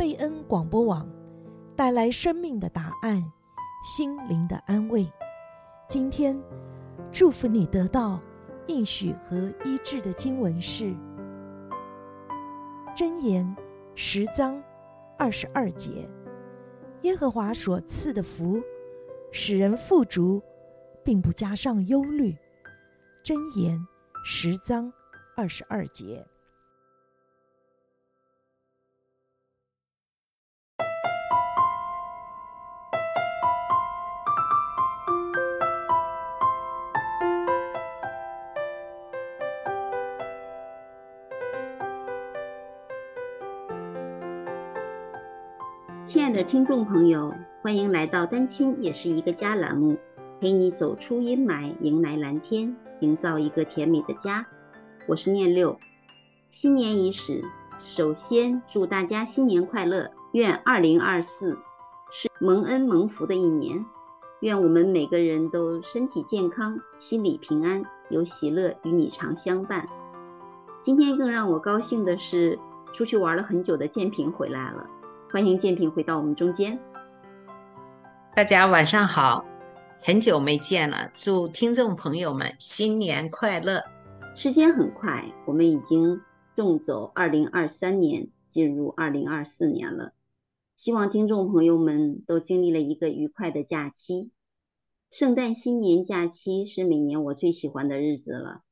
贝恩广播网，带来生命的答案，心灵的安慰。今天，祝福你得到应许和医治的经文是《箴言》十章二十二节：耶和华所赐的福，使人富足，并不加上忧虑。箴言十章二十二节。听众朋友，欢迎来到单亲也是一个家栏目，陪你走出阴霾，迎来蓝天，营造一个甜美的家。我是念六，新年伊始，首先祝大家新年快乐，愿2024是蒙恩蒙福的一年，愿我们每个人都身体健康，心里平安，有喜乐与你常相伴。今天更让我高兴的是，出去玩了很久的建平回来了。欢迎建平回到我们中间。大家晚上好，很久没见了，祝听众朋友们新年快乐。时间很快，我们已经送走二零二三年，进入二零二四年了。希望听众朋友们都经历了一个愉快的假期。圣诞新年假期是每年我最喜欢的日子了，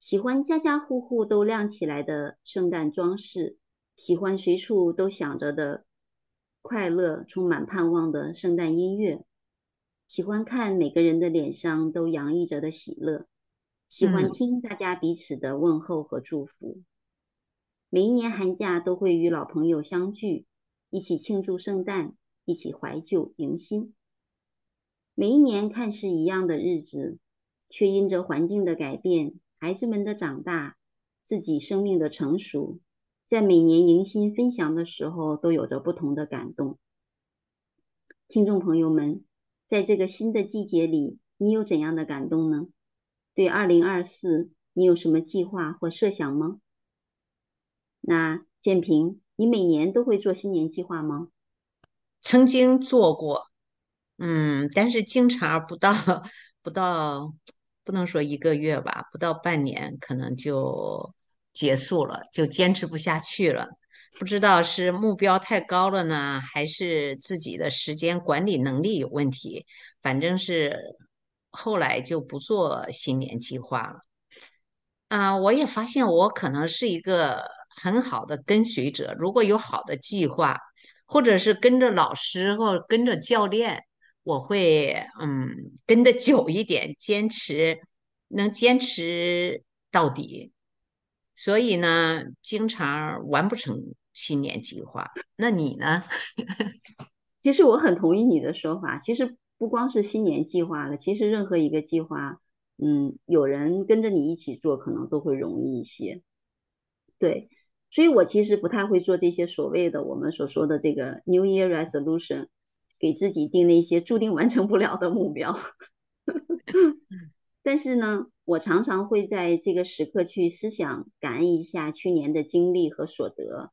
喜欢家家户户都亮起来的圣诞装饰，喜欢随处都响着的。快乐，充满盼望的圣诞音乐，喜欢看每个人的脸上都洋溢着的喜乐，喜欢听大家彼此的问候和祝福。嗯、每一年寒假都会与老朋友相聚，一起庆祝圣诞，一起怀旧迎新。每一年看似一样的日子，却因着环境的改变，孩子们的长大，自己生命的成熟。在每年迎新分享的时候，都有着不同的感动。听众朋友们，在这个新的季节里，你有怎样的感动呢？对2024，你有什么计划或设想吗？那建平，你每年都会做新年计划吗？曾经做过，嗯，但是经常不到不到，不能说一个月吧，不到半年，可能就。结束了，就坚持不下去了。不知道是目标太高了呢，还是自己的时间管理能力有问题。反正是后来就不做新年计划了。啊，我也发现我可能是一个很好的跟随者。如果有好的计划，或者是跟着老师或跟着教练，我会嗯跟得久一点，坚持能坚持到底。所以呢，经常完不成新年计划。那你呢？其实我很同意你的说法。其实不光是新年计划了，其实任何一个计划，嗯，有人跟着你一起做，可能都会容易一些。对，所以我其实不太会做这些所谓的我们所说的这个 New Year Resolution，给自己定那些注定完成不了的目标。但是呢，我常常会在这个时刻去思想、感恩一下去年的经历和所得，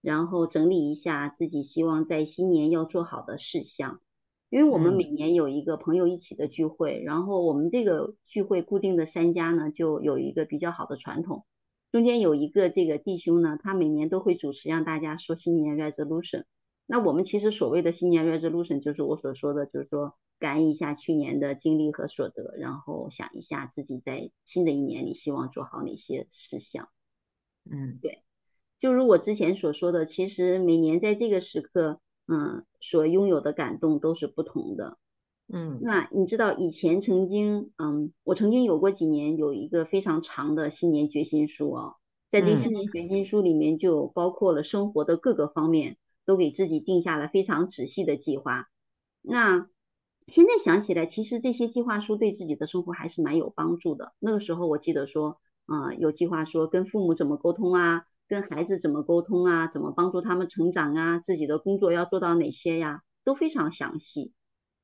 然后整理一下自己希望在新年要做好的事项。因为我们每年有一个朋友一起的聚会，然后我们这个聚会固定的三家呢，就有一个比较好的传统。中间有一个这个弟兄呢，他每年都会主持让大家说新年 resolution。那我们其实所谓的新年 resolution，就是我所说的，就是说。感恩一下去年的经历和所得，然后想一下自己在新的一年里希望做好哪些事项。嗯，对，就如我之前所说的，其实每年在这个时刻，嗯，所拥有的感动都是不同的。嗯，那你知道以前曾经，嗯，我曾经有过几年有一个非常长的新年决心书啊，在这个新年决心书里面就包括了生活的各个方面，都给自己定下了非常仔细的计划。那现在想起来，其实这些计划书对自己的生活还是蛮有帮助的。那个时候我记得说，啊、呃，有计划说跟父母怎么沟通啊，跟孩子怎么沟通啊，怎么帮助他们成长啊，自己的工作要做到哪些呀，都非常详细。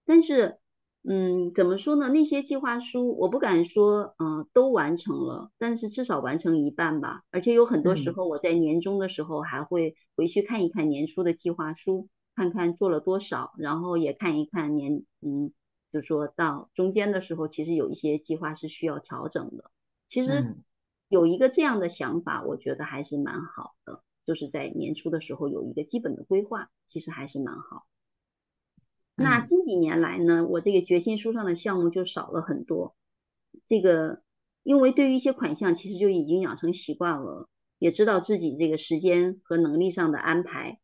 但是嗯，怎么说呢？那些计划书，我不敢说，嗯、呃，都完成了，但是至少完成一半吧。而且有很多时候，我在年终的时候还会回去看一看年初的计划书，看看做了多少，然后也看一看年，嗯，就说到中间的时候，其实有一些计划是需要调整的。其实有一个这样的想法，我觉得还是蛮好的，就是在年初的时候有一个基本的规划，其实还是蛮好。那近几年来呢，我这个决心书上的项目就少了很多。这个，因为对于一些款项，其实就已经养成习惯了，也知道自己这个时间和能力上的安排，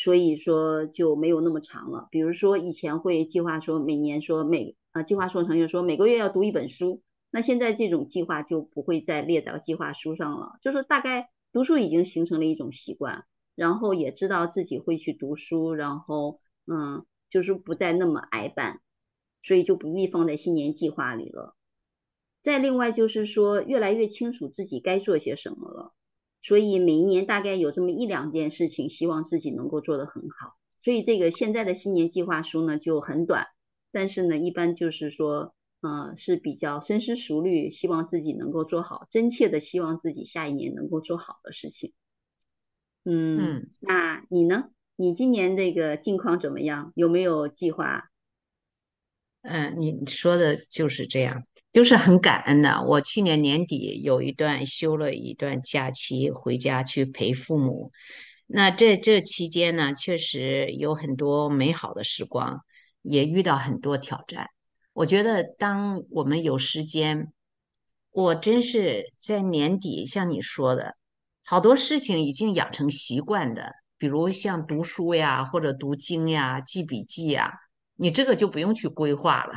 所以说就没有那么长了。比如说以前会计划说每年说每啊计划说成就说每个月要读一本书，那现在这种计划就不会再列到计划书上了，就是大概读书已经形成了一种习惯，然后也知道自己会去读书，然后嗯。就是不再那么挨办，所以就不必放在新年计划里了。再另外就是说，越来越清楚自己该做些什么了，所以每一年大概有这么一两件事情，希望自己能够做得很好。所以这个现在的新年计划书呢就很短，但是呢一般就是说，呃是比较深思熟虑，希望自己能够做好，真切的希望自己下一年能够做好的事情。嗯，嗯，那你呢？你今年这个近况怎么样？有没有计划？嗯，你说的就是这样，就是很感恩的。我去年年底有一段休了一段假期，回家去陪父母。那这这期间呢，确实有很多美好的时光，也遇到很多挑战。我觉得，当我们有时间，我真是在年底像你说的，好多事情已经养成习惯的。比如像读书呀，或者读经呀、记笔记呀，你这个就不用去规划了，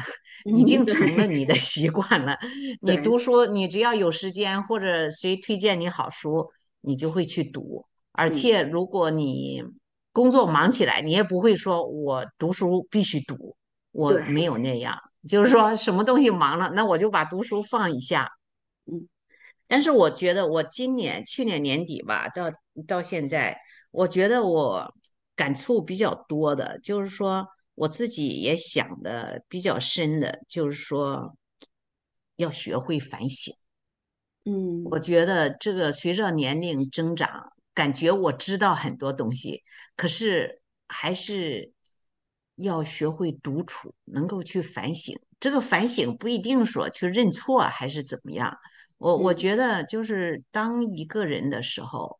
已经成了你的 习惯了。你读书，你只要有时间或者谁推荐你好书，你就会去读。而且如果你工作忙起来，你也不会说我读书必须读，我没有那样。就是说什么东西忙了，那我就把读书放一下。嗯，但是我觉得我今年去年年底吧，到到现在。我觉得我感触比较多的，就是说我自己也想的比较深的，就是说要学会反省。嗯，我觉得这个随着年龄增长，感觉我知道很多东西，可是还是要学会独处，能够去反省。这个反省不一定说去认错还是怎么样。我我觉得就是当一个人的时候，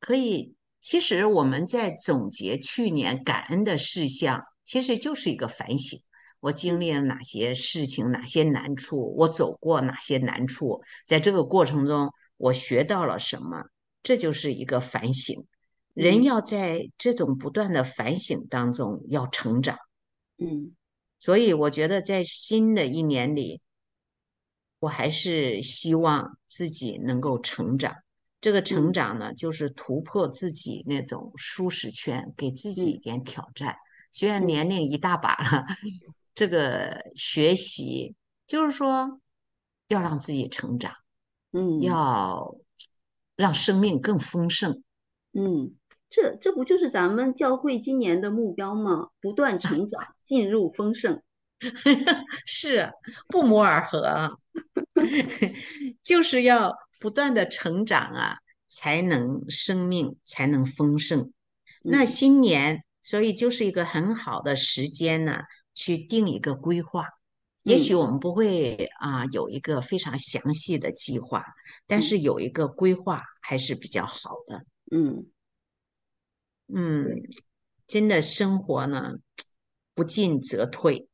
可以。其实我们在总结去年感恩的事项，其实就是一个反省。我经历了哪些事情，哪些难处，我走过哪些难处，在这个过程中我学到了什么，这就是一个反省。人要在这种不断的反省当中要成长。嗯，所以我觉得在新的一年里，我还是希望自己能够成长。这个成长呢，就是突破自己那种舒适圈，给自己一点挑战。虽然年龄一大把了，这个学习就是说要让自己成长，嗯，要让生命更丰盛。嗯，这这不就是咱们教会今年的目标吗？不断成长，进入丰盛，是不谋而合 就是要。不断的成长啊，才能生命才能丰盛。那新年，所以就是一个很好的时间呢，去定一个规划。也许我们不会啊有一个非常详细的计划，但是有一个规划还是比较好的。嗯嗯，真的生活呢，不进则退。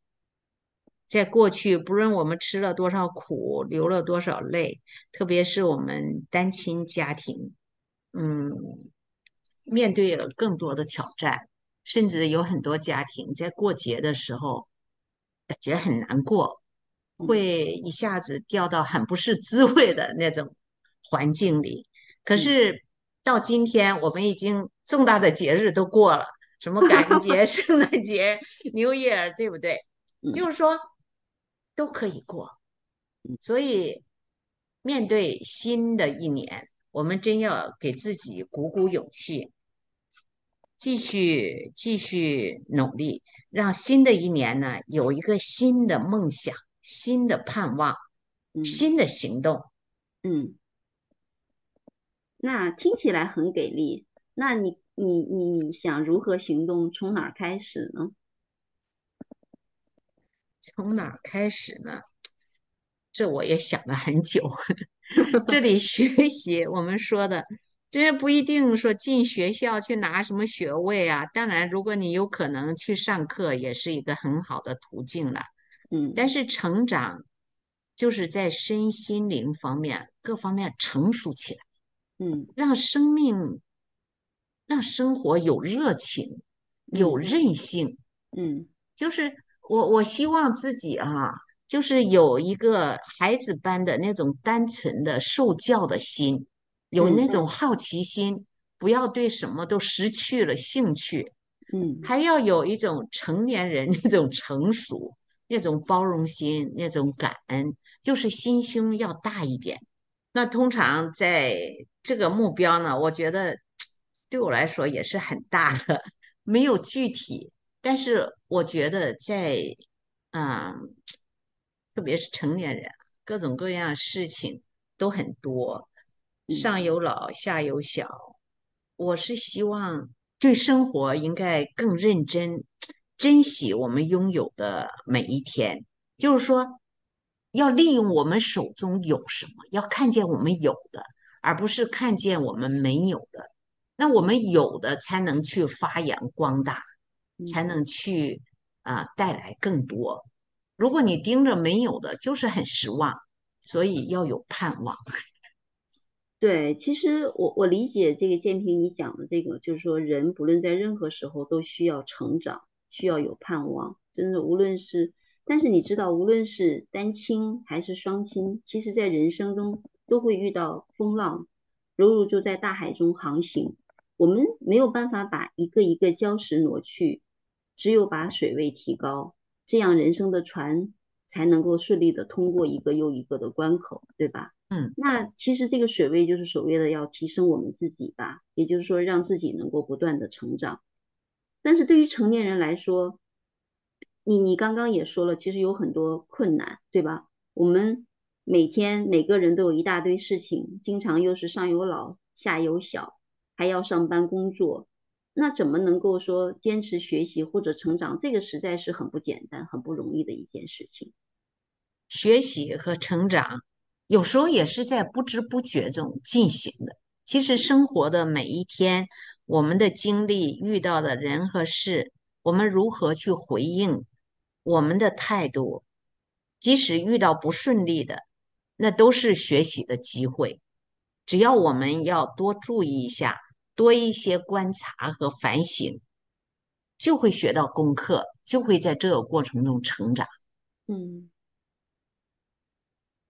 在过去，不论我们吃了多少苦，流了多少泪，特别是我们单亲家庭，嗯，面对了更多的挑战，甚至有很多家庭在过节的时候感觉很难过，会一下子掉到很不是滋味的那种环境里。可是到今天，我们已经重大的节日都过了，什么感恩 节、圣诞节、New Year，对不对？就是说。都可以过，所以面对新的一年，我们真要给自己鼓鼓勇气，继续继续努力，让新的一年呢有一个新的梦想、新的盼望、嗯新的行动。嗯，那听起来很给力。那你你你想如何行动？从哪儿开始呢？从哪儿开始呢？这我也想了很久。这里学习我们说的，这也不一定说进学校去拿什么学位啊。当然，如果你有可能去上课，也是一个很好的途径了。嗯，但是成长就是在身心灵方面各方面成熟起来，嗯，让生命、让生活有热情、有韧性。嗯，就是我我希望自己啊。就是有一个孩子般的那种单纯的受教的心，有那种好奇心，不要对什么都失去了兴趣，嗯，还要有一种成年人那种成熟、那种包容心、那种感恩，就是心胸要大一点。那通常在这个目标呢，我觉得对我来说也是很大的，没有具体，但是我觉得在嗯。特别是成年人，各种各样事情都很多，上有老下有小。我是希望对生活应该更认真，珍惜我们拥有的每一天。就是说，要利用我们手中有什么，要看见我们有的，而不是看见我们没有的。那我们有的才能去发扬光大，才能去啊、呃、带来更多。如果你盯着没有的，就是很失望，所以要有盼望。对，其实我我理解这个建平你讲的这个，就是说人不论在任何时候都需要成长，需要有盼望。真的，无论是，但是你知道，无论是单亲还是双亲，其实在人生中都会遇到风浪，犹如就在大海中航行。我们没有办法把一个一个礁石挪去，只有把水位提高。这样人生的船才能够顺利的通过一个又一个的关口，对吧？嗯，那其实这个水位就是所谓的要提升我们自己吧，也就是说让自己能够不断的成长。但是对于成年人来说，你你刚刚也说了，其实有很多困难，对吧？我们每天每个人都有一大堆事情，经常又是上有老下有小，还要上班工作。那怎么能够说坚持学习或者成长？这个实在是很不简单、很不容易的一件事情。学习和成长有时候也是在不知不觉中进行的。其实生活的每一天，我们的经历、遇到的人和事，我们如何去回应，我们的态度，即使遇到不顺利的，那都是学习的机会。只要我们要多注意一下。多一些观察和反省，就会学到功课，就会在这个过程中成长。嗯，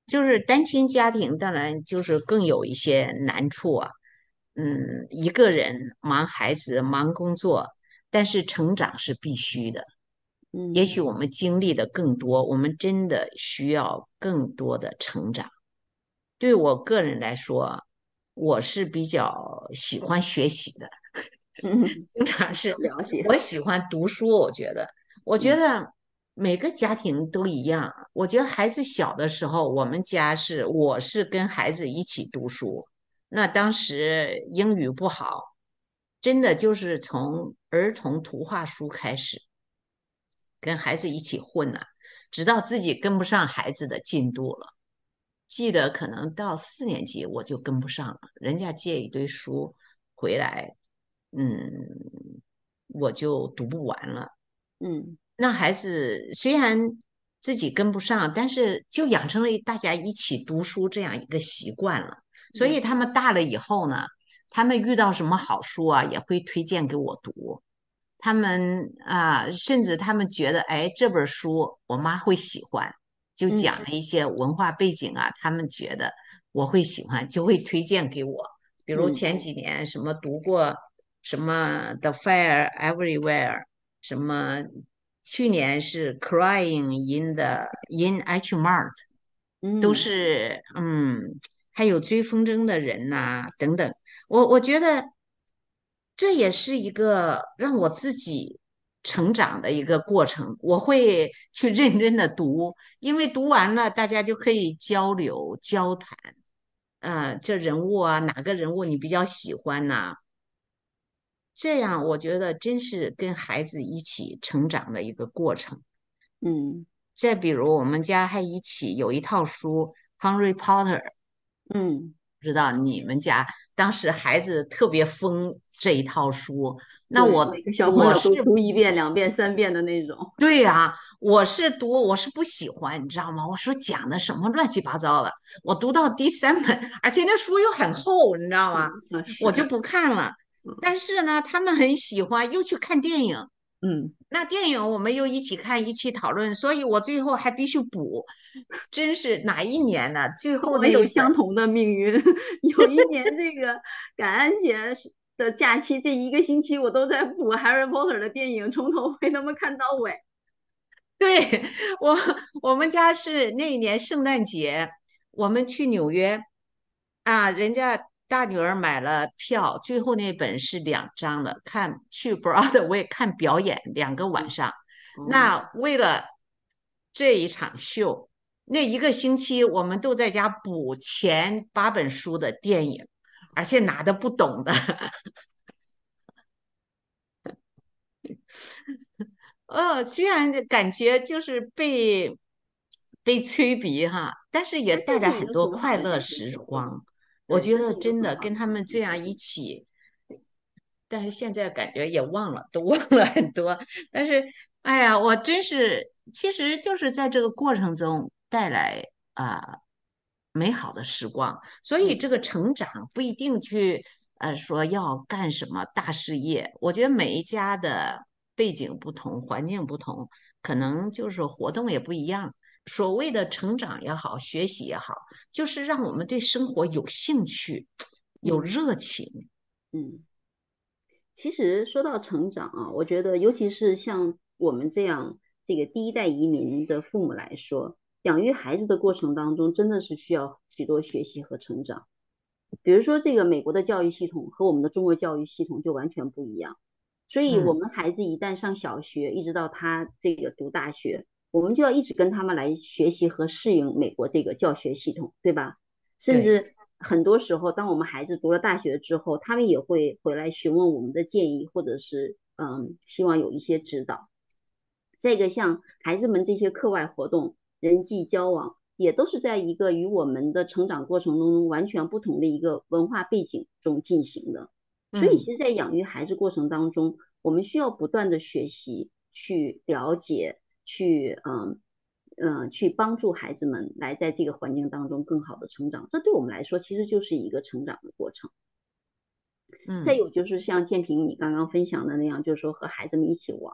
就是单亲家庭，当然就是更有一些难处啊。嗯，一个人忙孩子、忙工作，但是成长是必须的。嗯，也许我们经历的更多，我们真的需要更多的成长。对我个人来说。我是比较喜欢学习的，经常是了解。我喜欢读书，我觉得，我觉得每个家庭都一样。我觉得孩子小的时候，我们家是我是跟孩子一起读书。那当时英语不好，真的就是从儿童图画书开始，跟孩子一起混呐，直到自己跟不上孩子的进度了。记得可能到四年级我就跟不上了，人家借一堆书回来，嗯，我就读不完了。嗯，那孩子虽然自己跟不上，但是就养成了大家一起读书这样一个习惯了。所以他们大了以后呢，他们遇到什么好书啊，也会推荐给我读。他们啊，甚至他们觉得，哎，这本书我妈会喜欢。就讲了一些文化背景啊，他们觉得我会喜欢，就会推荐给我。比如前几年什么读过什么《The Fire Everywhere》，什么去年是《Crying in the in H Mart》，都是嗯，还有追风筝的人呐、啊、等等。我我觉得这也是一个让我自己成长的一个过程。我会去认真的读，因为读完了，大家就可以交流交谈。呃，这人物啊，哪个人物你比较喜欢呢？这样我觉得真是跟孩子一起成长的一个过程。嗯，再比如我们家还一起有一套书《Harry Potter》。嗯，不知道你们家当时孩子特别疯这一套书，那我每个小朋友都读一遍、两遍、三遍的那种。对呀、啊，我是读，我是不喜欢，你知道吗？我说讲的什么乱七八糟的，我读到第三本，而且那书又很厚，你知道吗？嗯、我就不看了。但是呢，他们很喜欢，又去看电影。嗯，那电影我们又一起看，一起讨论，所以我最后还必须补。真是哪一年呢？最后我们有相同的命运。有一年这个感恩节的假期，这一个星期我都在补《Harry Potter》的电影，从头为他们看到尾。对，我，我们家是那一年圣诞节，我们去纽约啊，人家。大女儿买了票，最后那本是两张的，看去 Broadway 看表演两个晚上。嗯、那为了这一场秀，那一个星期我们都在家补前八本书的电影，而且拿的不懂的。呃，虽然感觉就是被被催逼哈，但是也带来很多快乐时光。我觉得真的跟他们这样一起，但是现在感觉也忘了，都忘了很多。但是，哎呀，我真是，其实就是在这个过程中带来啊、呃、美好的时光。所以这个成长不一定去呃说要干什么大事业。我觉得每一家的背景不同，环境不同，可能就是活动也不一样。所谓的成长也好，学习也好，就是让我们对生活有兴趣、有热情。嗯，其实说到成长啊，我觉得尤其是像我们这样这个第一代移民的父母来说，养育孩子的过程当中，真的是需要许多学习和成长。比如说，这个美国的教育系统和我们的中国教育系统就完全不一样，所以我们孩子一旦上小学，一直到他这个读大学。我们就要一直跟他们来学习和适应美国这个教学系统，对吧？甚至很多时候，当我们孩子读了大学之后，他们也会回来询问我们的建议，或者是嗯，希望有一些指导。再一个像孩子们这些课外活动、人际交往，也都是在一个与我们的成长过程中完全不同的一个文化背景中进行的。所以，其实，在养育孩子过程当中，我们需要不断的学习，去了解。去嗯嗯，去帮助孩子们来在这个环境当中更好的成长，这对我们来说其实就是一个成长的过程。嗯，再有就是像建平你刚刚分享的那样，就是说和孩子们一起玩，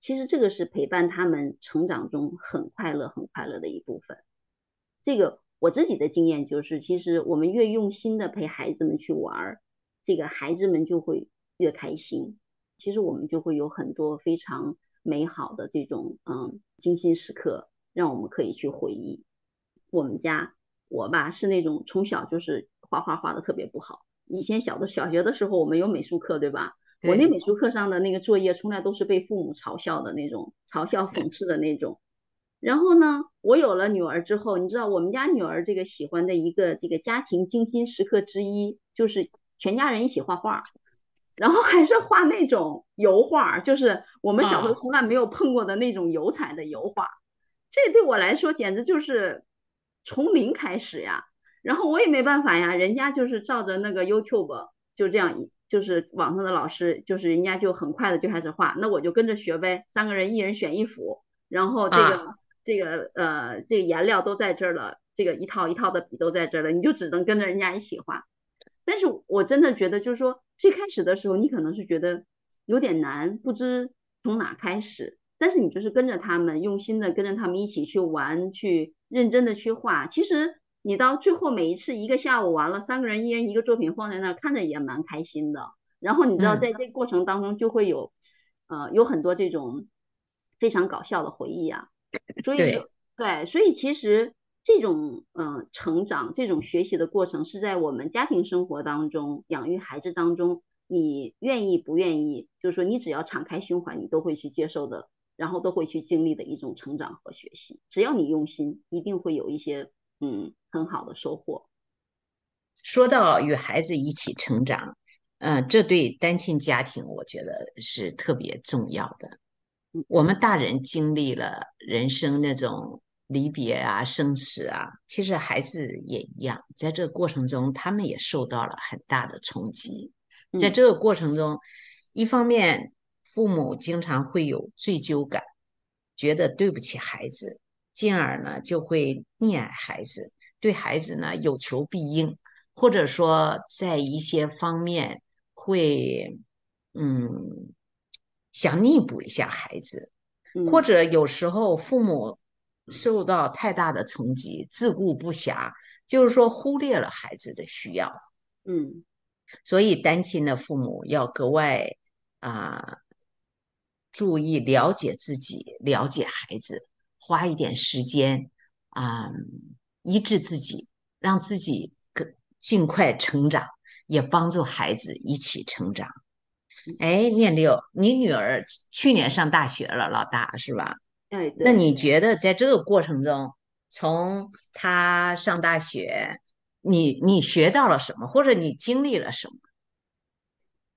其实这个是陪伴他们成长中很快乐、很快乐的一部分。这个我自己的经验就是，其实我们越用心的陪孩子们去玩，这个孩子们就会越开心。其实我们就会有很多非常。美好的这种嗯精心时刻，让我们可以去回忆。我们家我吧是那种从小就是画画画的特别不好。以前小的小学的时候，我们有美术课，对吧？对。我那美术课上的那个作业，从来都是被父母嘲笑的那种，嘲笑讽刺的那种。然后呢，我有了女儿之后，你知道我们家女儿这个喜欢的一个这个家庭精心时刻之一，就是全家人一起画画。然后还是画那种油画，就是我们小时候从来没有碰过的那种油彩的油画，这对我来说简直就是从零开始呀。然后我也没办法呀，人家就是照着那个 YouTube 就这样，就是网上的老师，就是人家就很快的就开始画，那我就跟着学呗。三个人一人选一幅，然后这个这个呃这个颜料都在这儿了，这个一套一套的笔都在这儿了，你就只能跟着人家一起画。但是我真的觉得就是说。最开始的时候，你可能是觉得有点难，不知从哪开始。但是你就是跟着他们，用心的跟着他们一起去玩，去认真的去画。其实你到最后每一次一个下午完了，三个人一人一个作品放在那儿，看着也蛮开心的。然后你知道，在这过程当中就会有，呃，有很多这种非常搞笑的回忆啊。所以，对，所以其实。这种嗯成长，这种学习的过程是在我们家庭生活当中养育孩子当中你愿意不愿意，就是说你只要敞开胸怀，你都会去接受的，然后都会去经历的一种成长和学习。只要你用心，一定会有一些嗯很好的收获。说到与孩子一起成长，嗯、呃，这对单亲家庭我觉得是特别重要的。我们大人经历了人生那种离别啊、生死啊，其实孩子也一样，在这个过程中，他们也受到了很大的冲击。在这个过程中，一方面父母经常会有罪疚感，觉得对不起孩子，进而呢就会溺爱孩子，对孩子呢有求必应。或者说，在一些方面会，嗯，想弥补一下孩子，或者有时候父母受到太大的冲击，自顾不暇，就是说忽略了孩子的需要。嗯，所以单亲的父母要格外啊，呃，注意了解自己，了解孩子，花一点时间啊，呃，医治自己，让自己更。尽快成长，也帮助孩子一起成长。哎，念六，你女儿去年上大学了，老大是吧？哎，那你觉得在这个过程中，从他上大学，你你学到了什么，或者你经历了什么？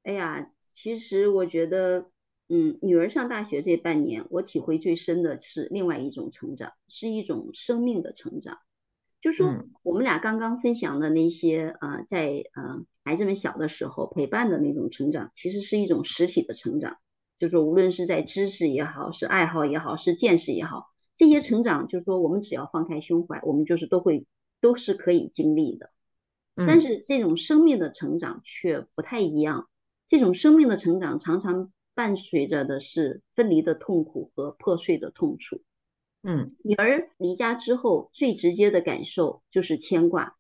哎呀，其实我觉得，嗯，女儿上大学这半年，我体会最深的是另外一种成长，是一种生命的成长。就说我们俩刚刚分享的那些，呃，在呃孩子们小的时候陪伴的那种成长，其实是一种实体的成长。就是无论是在知识也好，是爱好也好，是见识也好，这些成长，就是说我们只要放开胸怀，我们就是都会都是可以经历的。但是这种生命的成长却不太一样，这种生命的成长常常伴随着的是分离的痛苦和破碎的痛楚。嗯，女儿离家之后，最直接的感受就是牵挂，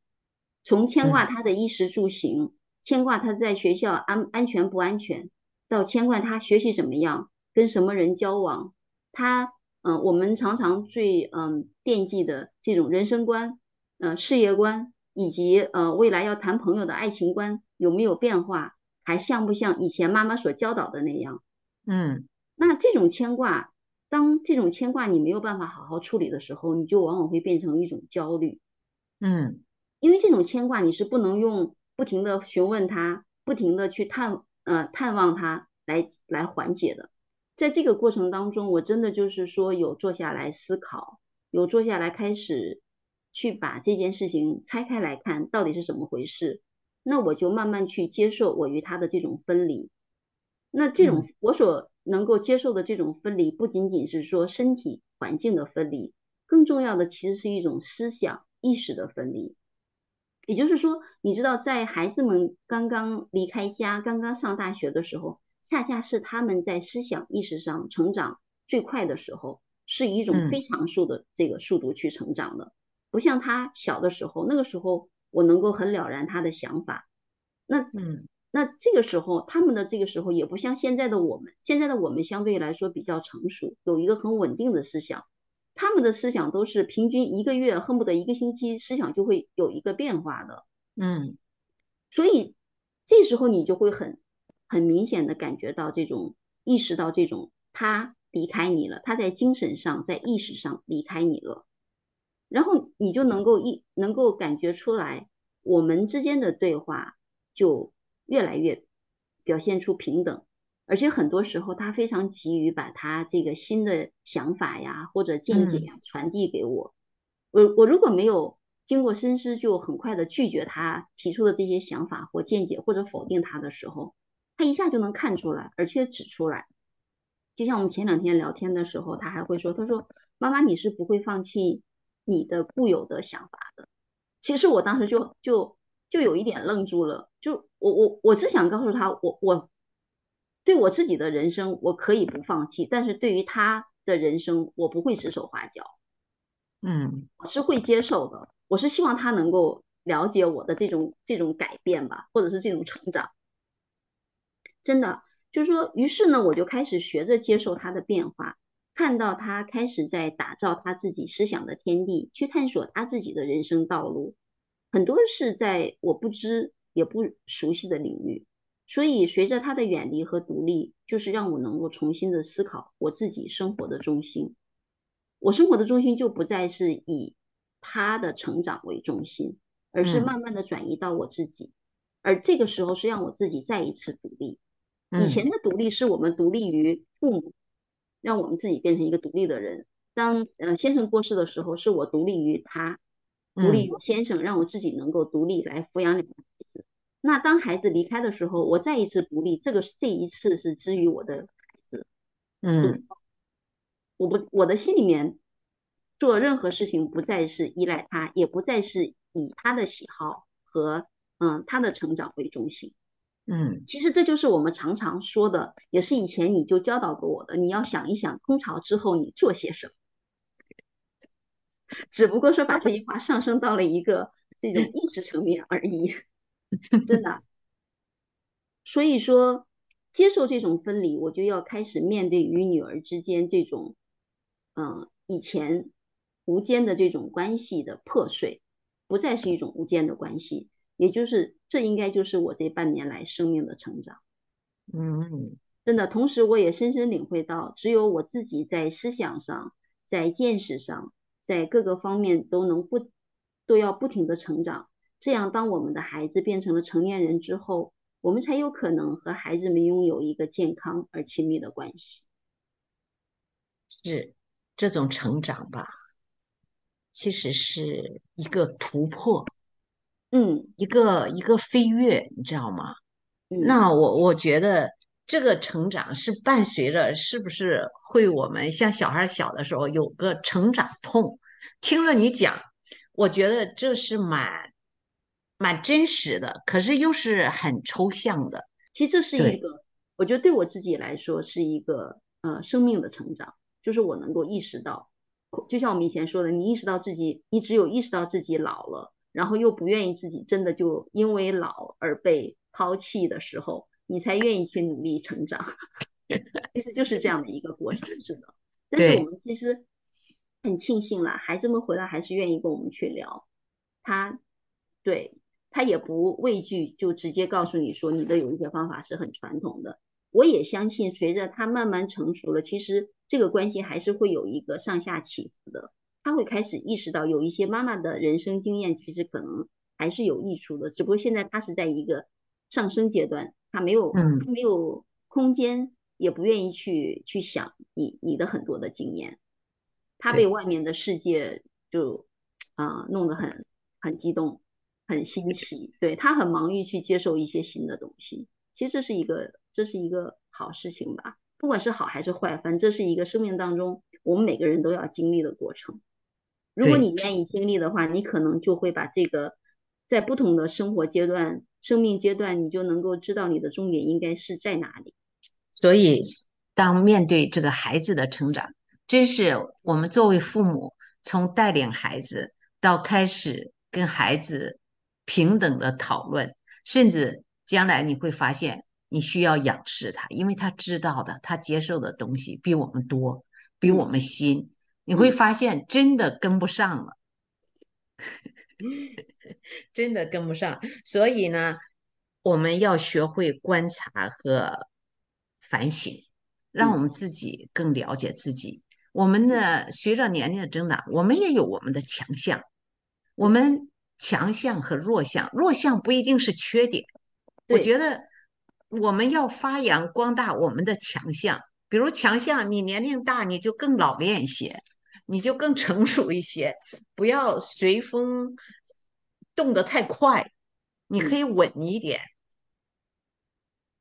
从牵挂她的衣食住行，牵挂她在学校安安全不安全，到牵挂他学习怎么样，跟什么人交往，他嗯、呃，我们常常最嗯惦记的这种人生观，呃，事业观，以及呃未来要谈朋友的爱情观有没有变化，还像不像以前妈妈所教导的那样？嗯，那这种牵挂。当这种牵挂你没有办法好好处理的时候，你就往往会变成一种焦虑。嗯，因为这种牵挂你是不能用不停的询问他，不停的去探呃探望他来来缓解的。在这个过程当中，我真的就是说有坐下来思考，有坐下来开始去把这件事情拆开来看到底是怎么回事。那我就慢慢去接受我与他的这种分离。那这种我所能够接受的这种分离，不仅仅是说身体环境的分离，更重要的其实是一种思想意识的分离。也就是说，你知道，在孩子们刚刚离开家、刚刚上大学的时候，恰恰是他们在思想意识上成长最快的时候，是以一种非常速的这个速度去成长的。不像他小的时候，那个时候我能够很了然他的想法。那嗯。那这个时候，他们的这个时候也不像现在的我们，现在的我们相对来说比较成熟，有一个很稳定的思想。他们的思想都是平均一个月，恨不得一个星期，思想就会有一个变化的。嗯，所以这时候你就会很很明显的感觉到这种意识到这种他离开你了，他在精神上在意识上离开你了，然后你就能够一能够感觉出来，我们之间的对话就。越来越表现出平等，而且很多时候他非常急于把他这个新的想法呀或者见解呀传递给我。我我如果没有经过深思就很快的拒绝他提出的这些想法或见解或者否定他的时候，他一下就能看出来，而且指出来。就像我们前两天聊天的时候，他还会说：“他说妈妈，你是不会放弃你的固有的想法的。”其实我当时就就。就有一点愣住了，就我我我是想告诉他，我我对我自己的人生我可以不放弃，但是对于他的人生我不会指手画脚，嗯，我是会接受的，我是希望他能够了解我的这种这种改变吧，或者是这种成长，真的就是说，于是呢，我就开始学着接受他的变化，看到他开始在打造他自己思想的天地，去探索他自己的人生道路。很多是在我不知也不熟悉的领域，所以随着他的远离和独立，就是让我能够重新的思考我自己生活的中心。我生活的中心就不再是以他的成长为中心，而是慢慢的转移到我自己。嗯、而这个时候是让我自己再一次独立。以前的独立是我们独立于父母，让我们自己变成一个独立的人。当呃先生过世的时候，是我独立于他，独立于先生，让我自己能够独立来抚养两个孩子。那当孩子离开的时候，我再一次鼓励，这个这一次是之于我的孩子。嗯。我不，我的心里面做任何事情不再是依赖他，也不再是以他的喜好和嗯他的成长为中心。嗯，其实这就是我们常常说的，也是以前你就教导过我的。你要想一想，空巢之后你做些什么？只不过说把这句话上升到了一个这种意识层面而已，真的。所以说，接受这种分离，我就要开始面对与女儿之间这种。嗯，以前无间的这种关系的破碎，不再是一种无间的关系，也就是这应该就是我这半年来生命的成长。嗯，真的，同时我也深深领会到，只有我自己在思想上、在见识上、在各个方面都能不都要不停的成长，这样当我们的孩子变成了成年人之后，我们才有可能和孩子们拥有一个健康而亲密的关系。是。这种成长吧，其实是一个突破，嗯，一个一个飞跃，你知道吗？嗯，那我我觉得这个成长是伴随着，是不是会我们像小孩小的时候有个成长痛？听了你讲，我觉得这是蛮蛮真实的，可是又是很抽象的。其实这是一个，我觉得对我自己来说是一个呃生命的成长。就是我能够意识到，就像我们以前说的，你意识到自己，你只有意识到自己老了，然后又不愿意自己真的就因为老而被抛弃的时候，你才愿意去努力成长。其实就是这样的一个过程，是的。但是我们其实很庆幸啦，孩子们回来还是愿意跟我们去聊。他，对，他也不畏惧，就直接告诉你说，你的有一些方法是很传统的。我也相信，随着他慢慢成熟了，其实这个关系还是会有一个上下起伏的。他会开始意识到，有一些妈妈的人生经验其实可能还是有益处的，只不过现在他是在一个上升阶段，他没有，他没有空间，也不愿意去去想你你的很多的经验。他被外面的世界就啊、呃、弄得很很激动，很新奇，对，他很忙于去接受一些新的东西。其实这是一个。这是一个好事情吧，不管是好还是坏，反正这是一个生命当中我们每个人都要经历的过程。如果你愿意经历的话，你可能就会把这个在不同的生活阶段、生命阶段，你就能够知道你的重点应该是在哪里。所以，当面对这个孩子的成长，真是我们作为父母，从带领孩子到开始跟孩子平等的讨论，甚至将来你会发现。你需要仰视他，因为他知道的，他接受的东西比我们多，比我们新。嗯、你会发现真的跟不上了，真的跟不上。所以呢，我们要学会观察和反省，让我们自己更了解自己。嗯、我们呢，随着年龄的增长，我们也有我们的强项，我们强项和弱项，弱项不一定是缺点。我觉得。我们要发扬光大我们的强项，比如强项，你年龄大，你就更老练一些，你就更成熟一些，不要随风动得太快，你可以稳一点。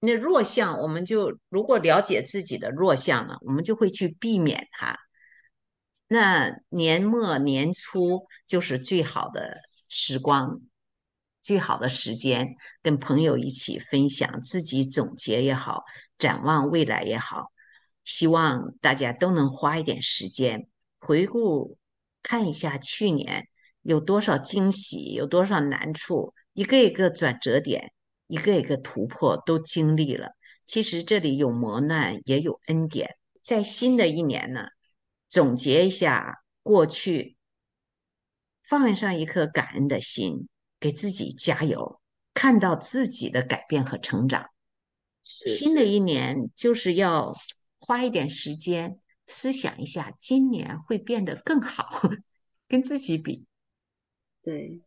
那弱项，我们就如果了解自己的弱项呢，我们就会去避免它。那年末年初就是最好的时光。最好的时间，跟朋友一起分享，自己总结也好，展望未来也好，希望大家都能花一点时间回顾，看一下去年有多少惊喜，有多少难处，一个一个转折点，一个一个突破都经历了。其实这里有磨难，也有恩典。在新的一年呢，总结一下过去，放上一颗感恩的心。给自己加油，看到自己的改变和成长，新的一年就是要花一点时间思想一下，今年会变得更好，跟自己比。对，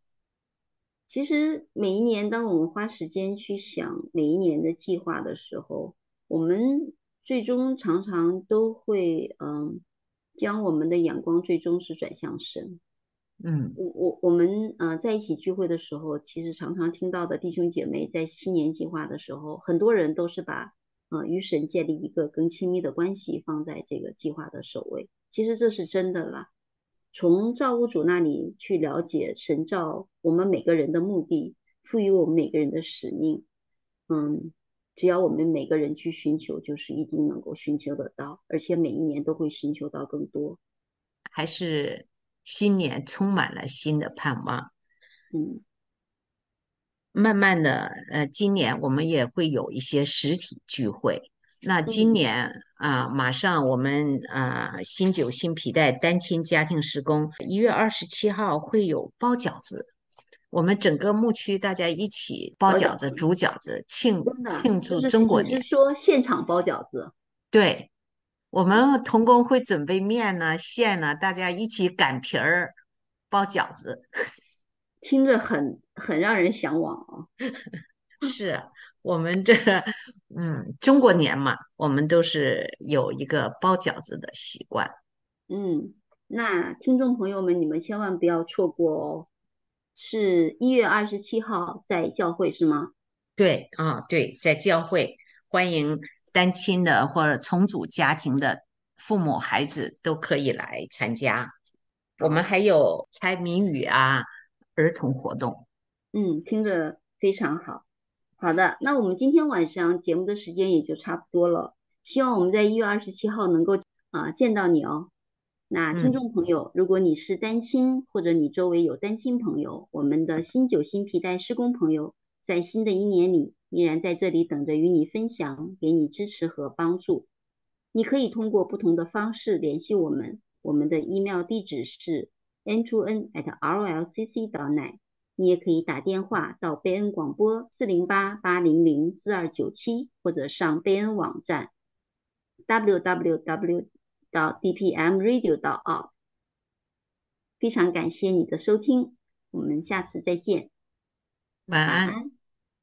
其实每一年当我们花时间去想每一年的计划的时候，我们最终常常都会嗯，将我们的眼光最终是转向神。嗯，我我我们呃在一起聚会的时候，其实常常听到的弟兄姐妹在新年计划的时候，很多人都是把呃与神建立一个更亲密的关系放在这个计划的首位。其实这是真的啦，从造物主那里去了解神造我们每个人的目的，赋予我们每个人的使命。嗯，只要我们每个人去寻求，就是一定能够寻求得到，而且每一年都会寻求到更多。还是。新年充满了新的盼望，嗯，慢慢的，呃，今年我们也会有一些实体聚会。那今年啊，马上我们啊，新酒新皮带单亲家庭施工一月二十七号会有包饺子，我们整个牧区大家一起包饺子、煮饺子，庆庆祝中国年。你是说现场包饺子？对。我们童工会准备面呢、馅呢，大家一起擀皮儿包饺子，听着很很让人向往啊！是我们这嗯，中国年嘛，我们都是有一个包饺子的习惯。嗯，那听众朋友们，你们千万不要错过哦，是一月二十七号在教会是吗？对啊，对，在教会欢迎。单亲的或者重组家庭的父母孩子都可以来参加。我们还有猜谜语啊，儿童活动。嗯，听着非常好。好的，那我们今天晚上节目的时间也就差不多了。希望我们在一月二十七号能够啊见到你哦。那听众朋友，如果你是单亲或者你周围有单亲朋友，我们的新九新皮带施工朋友，在新的一年里。依然在这里等着与你分享，给你支持和帮助。你可以通过不同的方式联系我们，我们的 email 地址是 n 2 n at rlcc 到 net。你也可以打电话到贝恩广播四零八八零零四二九七，或者上贝恩网站 www.dpmradio.org。非常感谢你的收听，我们下次再见。晚安。